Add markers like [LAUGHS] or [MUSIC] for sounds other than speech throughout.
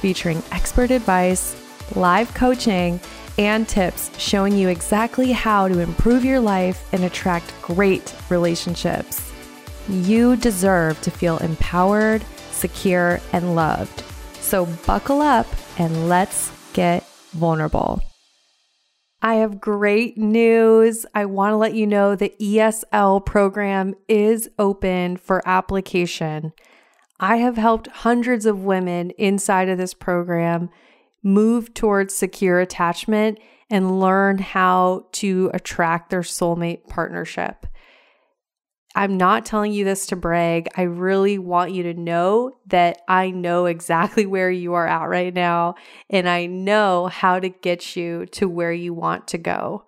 featuring expert advice, live coaching, and tips showing you exactly how to improve your life and attract great relationships. You deserve to feel empowered, secure, and loved. So buckle up and let's get vulnerable. I have great news. I want to let you know the ESL program is open for application. I have helped hundreds of women inside of this program move towards secure attachment and learn how to attract their soulmate partnership. I'm not telling you this to brag. I really want you to know that I know exactly [LAUGHS] where you are at right now, and I know how to get you to where you want to go.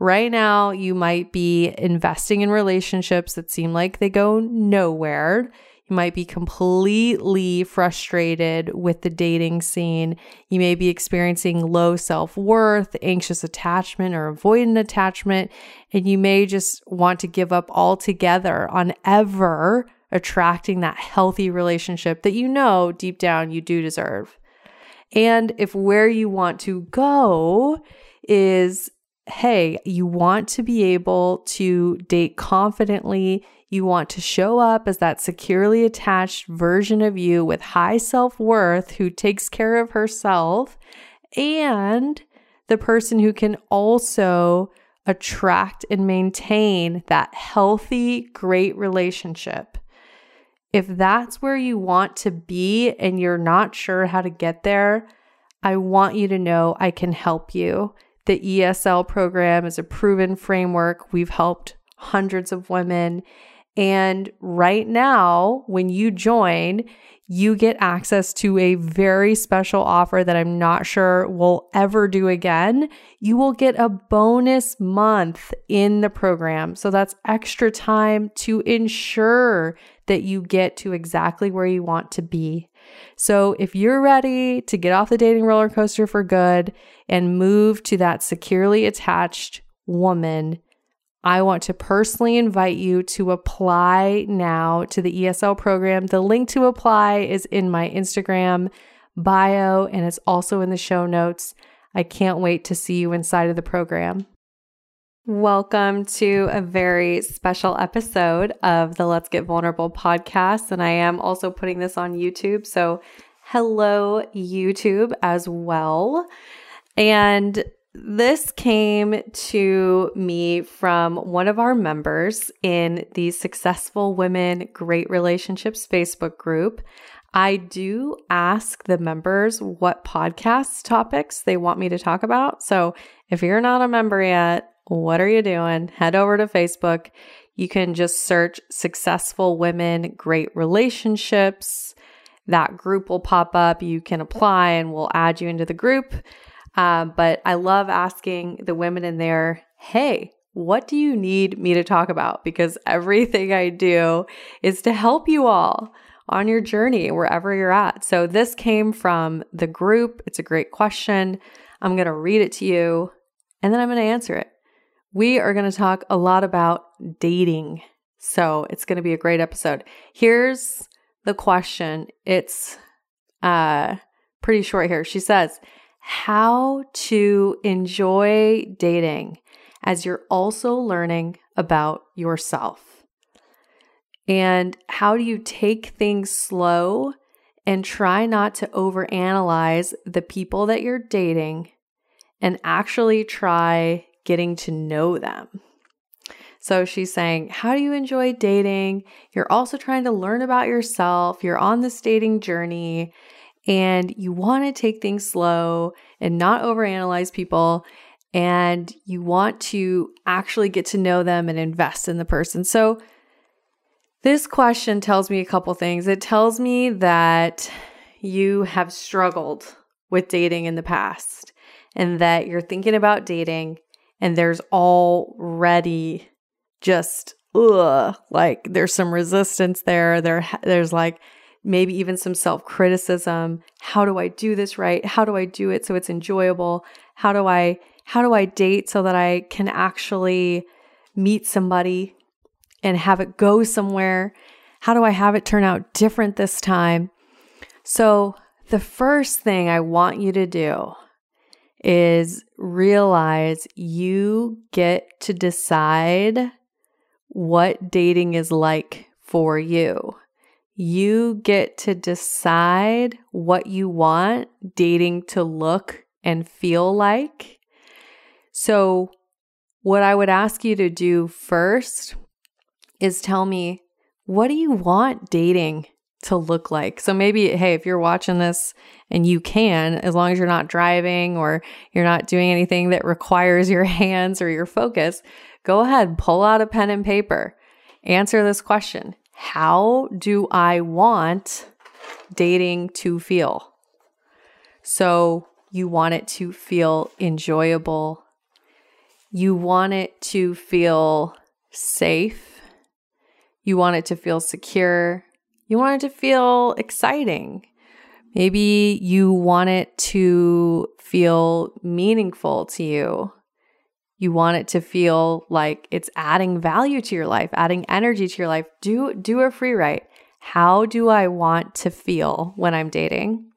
Right now, you might be investing in relationships that seem like they go nowhere you might be completely frustrated with the dating scene. You may be experiencing low self worth, anxious attachment, or avoidant attachment. And you may just want to give up altogether on ever attracting that healthy relationship that you know deep down you do deserve. And if where you want to go is hey, you want to be able to date confidently. You want to show up as that securely attached version of you with high self worth who takes care of herself and the person who can also attract and maintain that healthy, great relationship. If that's where you want to be and you're not sure how to get there, I want you to know I can help you. The ESL program is a proven framework. We've helped hundreds of women and right now, when you join, you get access to a very special offer that I'm not sure we'll ever do again. You will get a bonus month in the program. So that's extra time to ensure that you get to exactly where you want to be. So if you're ready to get off the dating roller coaster for good and move to that securely attached woman, I want to personally invite you to apply now to the ESL program. The link to apply is in my Instagram bio and it's also in the show notes. I can't wait to see you inside of the program. Welcome to a very special episode of the Let's Get Vulnerable podcast. And I am also putting this on YouTube. So, hello, YouTube, as well. And this came to me from one of our members in the Successful Women Great Relationships Facebook group. I do ask the members what podcast topics they want me to talk about. So if you're not a member yet, what are you doing? Head over to Facebook. You can just search Successful Women Great Relationships. That group will pop up. You can apply and we'll add you into the group. Um, but I love asking the women in there, hey, what do you need me to talk about? Because everything I do is to help you all on your journey wherever you're at. So this came from the group. It's a great question. I'm going to read it to you and then I'm going to answer it. We are going to talk a lot about dating. So it's going to be a great episode. Here's the question. It's uh pretty short here. She says, how to enjoy dating as you're also learning about yourself. And how do you take things slow and try not to overanalyze the people that you're dating and actually try getting to know them? So she's saying, How do you enjoy dating? You're also trying to learn about yourself. You're on this dating journey and you want to take things slow and not overanalyze people and you want to actually get to know them and invest in the person. So this question tells me a couple things. It tells me that you have struggled with dating in the past and that you're thinking about dating and there's already just ugh like there's some resistance there there there's like maybe even some self-criticism. How do i do this right? How do i do it so it's enjoyable? How do i how do i date so that i can actually meet somebody and have it go somewhere? How do i have it turn out different this time? So the first thing i want you to do is realize you get to decide what dating is like for you. You get to decide what you want dating to look and feel like. So, what I would ask you to do first is tell me, what do you want dating to look like? So, maybe, hey, if you're watching this and you can, as long as you're not driving or you're not doing anything that requires your [LAUGHS] hands or your focus, go ahead, pull out a pen and paper. Answer this question How do I want dating to feel? So, you want it to feel enjoyable. You want it to feel safe. You want it to feel secure. You want it to feel exciting. Maybe you want it to feel meaningful to you. You want it to feel like it's adding value to your life, adding energy to your life. Do do a free write. How do I want to feel when I'm dating?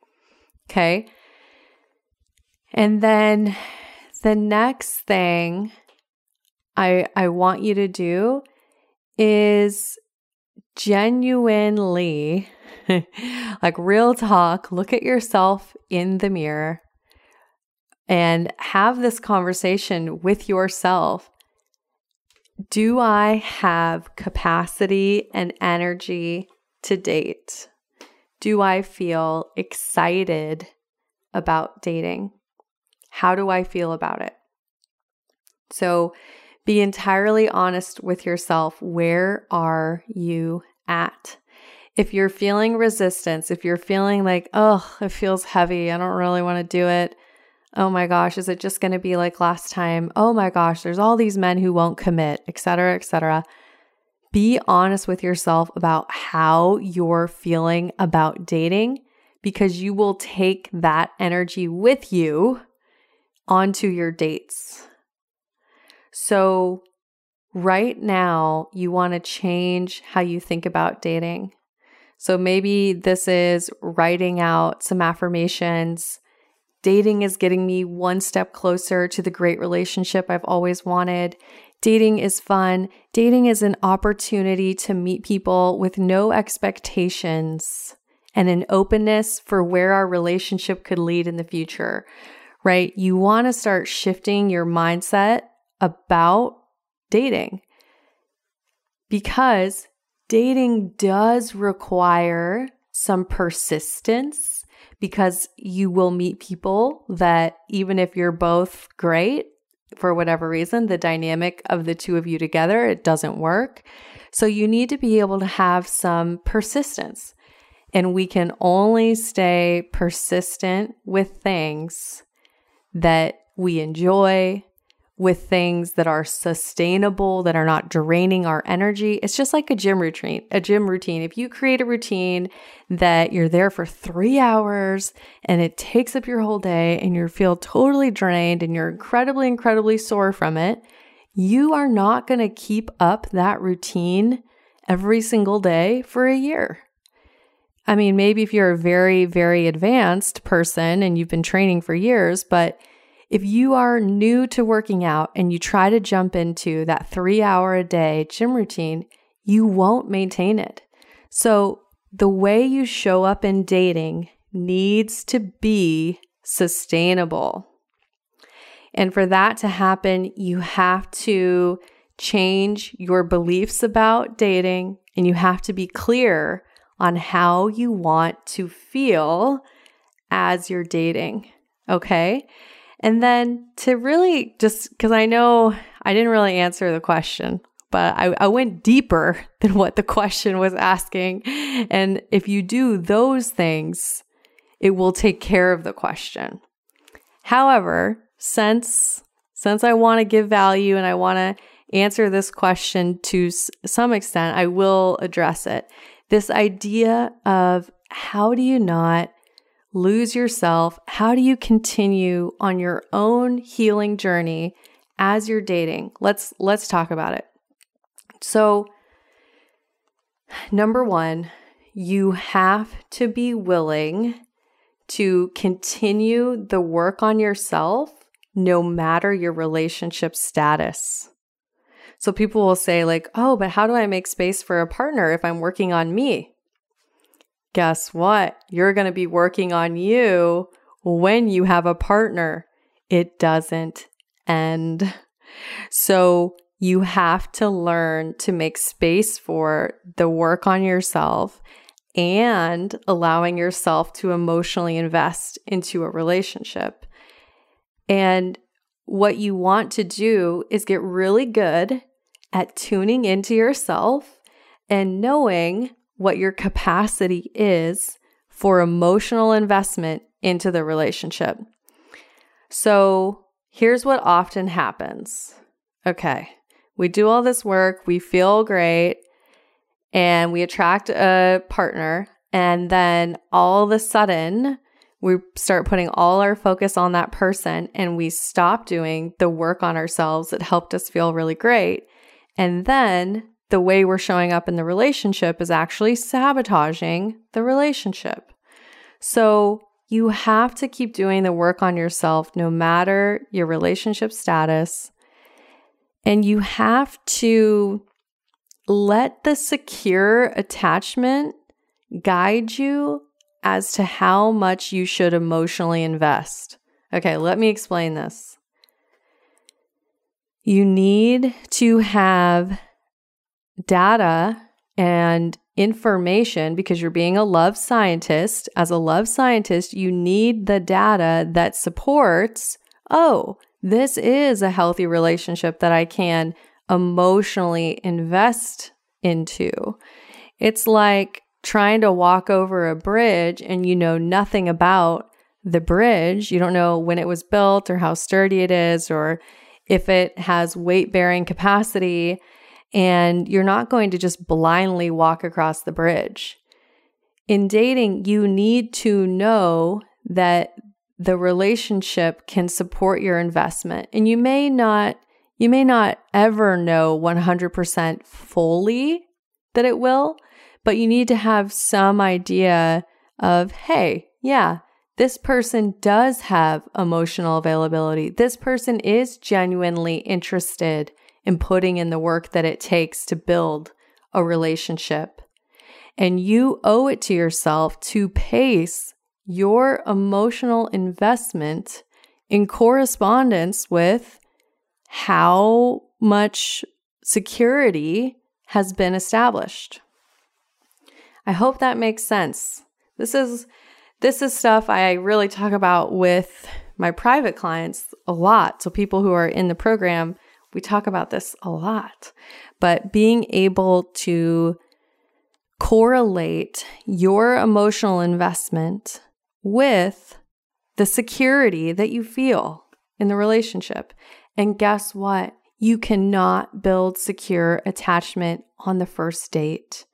Okay? And then the next thing I I want you to do is genuinely [LAUGHS] like real talk, look at yourself in the mirror and have this conversation with yourself. Do I have capacity and energy to date? Do I feel excited about dating? How do I feel about it? So be entirely honest with yourself. Where are you at? If you're feeling resistance, if you're feeling like, oh, it feels heavy, I don't really want to do it. Oh my gosh, is it just going to be like last time? Oh my gosh, there's all these men who won't commit, etc., etc. Be honest with yourself about how you're feeling about dating because you will take that energy with you onto your dates. So, right now, you want to change how you think about dating. So, maybe this is writing out some affirmations. Dating is getting me one step closer to the great relationship I've always wanted. Dating is fun. Dating is an opportunity to meet people with no expectations and an openness for where our relationship could lead in the future, right? You want to start shifting your mindset about dating because dating does require some persistence because you will meet people that even if you're both great for whatever reason the dynamic of the two of you together it doesn't work. So you need to be able to have some persistence. And we can only stay persistent with things that we enjoy with things that are sustainable, that are not draining our energy. It's just like a gym routine. A gym routine. If you create a routine that you're there for three hours and it takes up your whole day and you feel totally drained and you're incredibly, incredibly sore from it, you are not going to keep up that routine every single day for a year. I mean, maybe if you're a very, very advanced person and you've been training for years, but if you are new to working out and you try to jump into that three hour a day gym routine, you won't maintain it. So, the way you show up in dating needs to be sustainable. And for that to happen, you have to change your beliefs about dating and you have to be clear on how you want to feel as you're dating. Okay. And then to really just because I know I didn't really answer the question, but I, I went deeper [LAUGHS] than what the question was asking. And if you do those things, it will take care of the question. However, since since I want to give value and I want to answer this question to s- some extent, I will address it. This idea of how do you not lose yourself? How do you continue on your own healing journey as you're dating? Let's let's talk about it. So, number 1, you have to be willing to continue the work on yourself no matter your relationship status. So people will say, like, oh, but how do I make space for a partner if I'm working on me? Guess what? You're going to be working on you when you have a partner. It doesn't end. So you have to learn to make space for the work on yourself and allowing yourself to emotionally invest into a relationship. And what you want to do is get really good at tuning into yourself and knowing what your capacity is for emotional investment into the relationship. So, here's what often happens. Okay, we do all this work, we feel great, and we attract a partner, and then all of a sudden, we start putting all our focus on that person and we stop doing the work on ourselves that helped us feel really great. And then the way we're showing up in the relationship is actually sabotaging the relationship. So you have to keep doing the work on yourself no matter your relationship status. And you have to let the secure attachment guide you as to how much you should emotionally invest. Okay, let me explain this. You need to have data and information because you're being a love scientist. As a love scientist, you need the data that supports, oh, this is a healthy relationship that I can emotionally invest into. It's like trying to walk over a bridge and you know nothing about the bridge. You don't know when it was built or how sturdy it is or if it has weight bearing capacity. And you're not going to just blindly walk across the bridge. In dating, you need to know that the relationship can support your investment. And you may not you may not ever know 100% fully that it will, but you need to have some idea of, hey, yeah, this person does have emotional availability. This person is genuinely interested in putting in the work that it takes to build a relationship. And you owe it to yourself to pace your emotional investment in correspondence with how much security has been established. I hope that makes sense. This is this is stuff I really talk about with my private clients a lot. So people who are in the program, we talk about this a lot. But being able to correlate your emotional investment with the security that you feel in the relationship. And guess what? You cannot build secure attachment on the first date.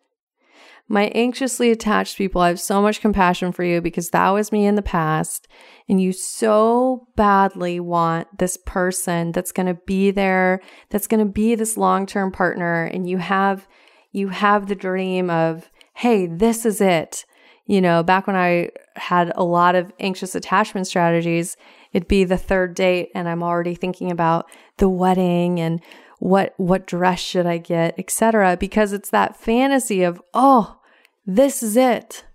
My anxiously attached people, I have so much compassion for you because that was me in the past. And you so badly want this person that's going to be there, that's going to be this long term partner. And you have, you have the dream of, hey, this is it. You know, back when I had a lot of anxious attachment strategies, it'd be the third date and I'm already thinking about the wedding and what what dress should I get, etc. because it's that fantasy of, oh, this is it.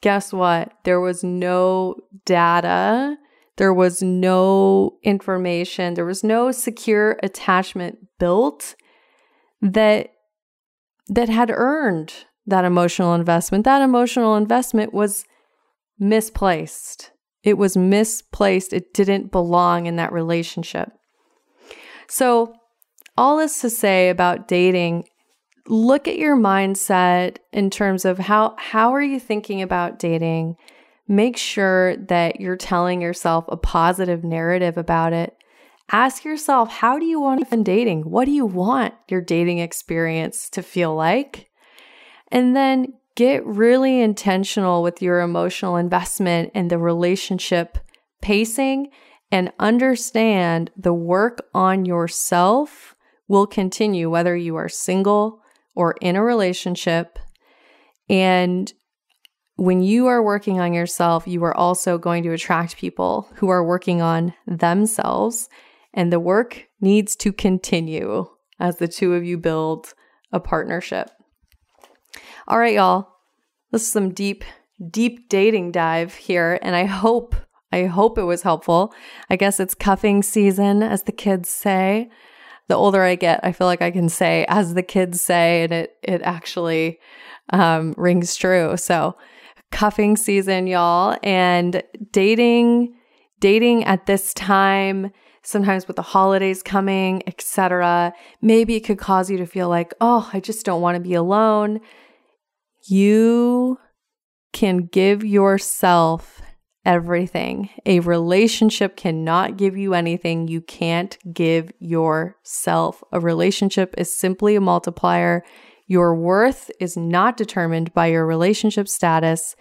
Guess what? There was no data. There was no information. There was no secure attachment built that that had earned that emotional investment. That emotional investment was misplaced. It was misplaced. It didn't belong in that relationship. So, all this to say about dating look at your mindset in terms of how how are you thinking about dating make sure that you're telling yourself a positive narrative about it. Ask yourself, how do you want to dating? What do you want your dating experience to feel like? And then get really intentional with your emotional investment in the relationship pacing and understand the work on yourself will continue whether you are single or in a relationship. And when you are working on yourself, you are also going to attract people who are working on themselves. And the work needs to continue as the two of you build a partnership. All right, y'all. This is some deep, deep dating dive here. And I hope, I hope it was helpful. I guess it's cuffing season, as the kids say. The older I get, I feel like I can say, as the kids say, and it, it actually um, rings true. So, cuffing season, y'all, and dating, dating at this time, sometimes with the holidays coming, etc. Maybe it could cause you to feel like, oh, I just don't want to be alone. You can give yourself everything. A relationship cannot give you anything you can't give yourself. A relationship is simply a multiplier. Your worth is not determined by your relationship status.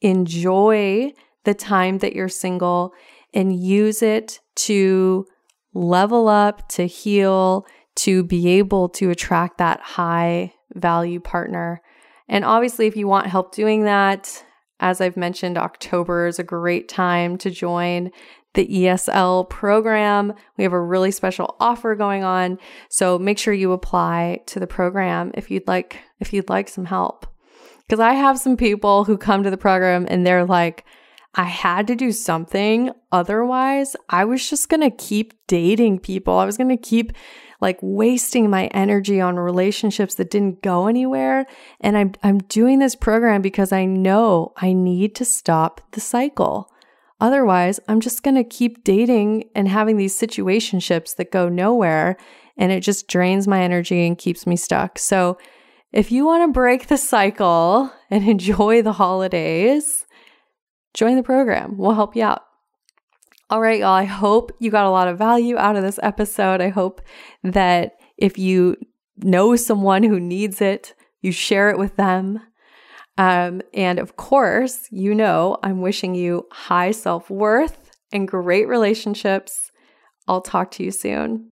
Enjoy the time that you're single and use it to level up, to heal, to be able to attract that high value partner. And obviously, if you want help doing that, as I've mentioned, October is a great time to join the ESL program. We have a really special offer going on. So make sure you apply to the program if you'd like if you'd like some help. Cuz I have some people who come to the program and they're like I had to do something otherwise I was just going to keep dating people. I was going to keep like wasting my energy on relationships that didn't go anywhere and I'm I'm doing this program because I know I need to stop the cycle. Otherwise, I'm just going to keep dating and having these situationships that go nowhere and it just drains my energy and keeps me stuck. So, if you want to break the cycle and [LAUGHS] enjoy the holidays, join the program. We'll help you out. All right, y'all. I hope you got a lot of value out of this episode. I hope that if you know someone who needs it, you share it with them. Um, and of course, you know, I'm wishing you high self worth and great relationships. I'll talk to you soon.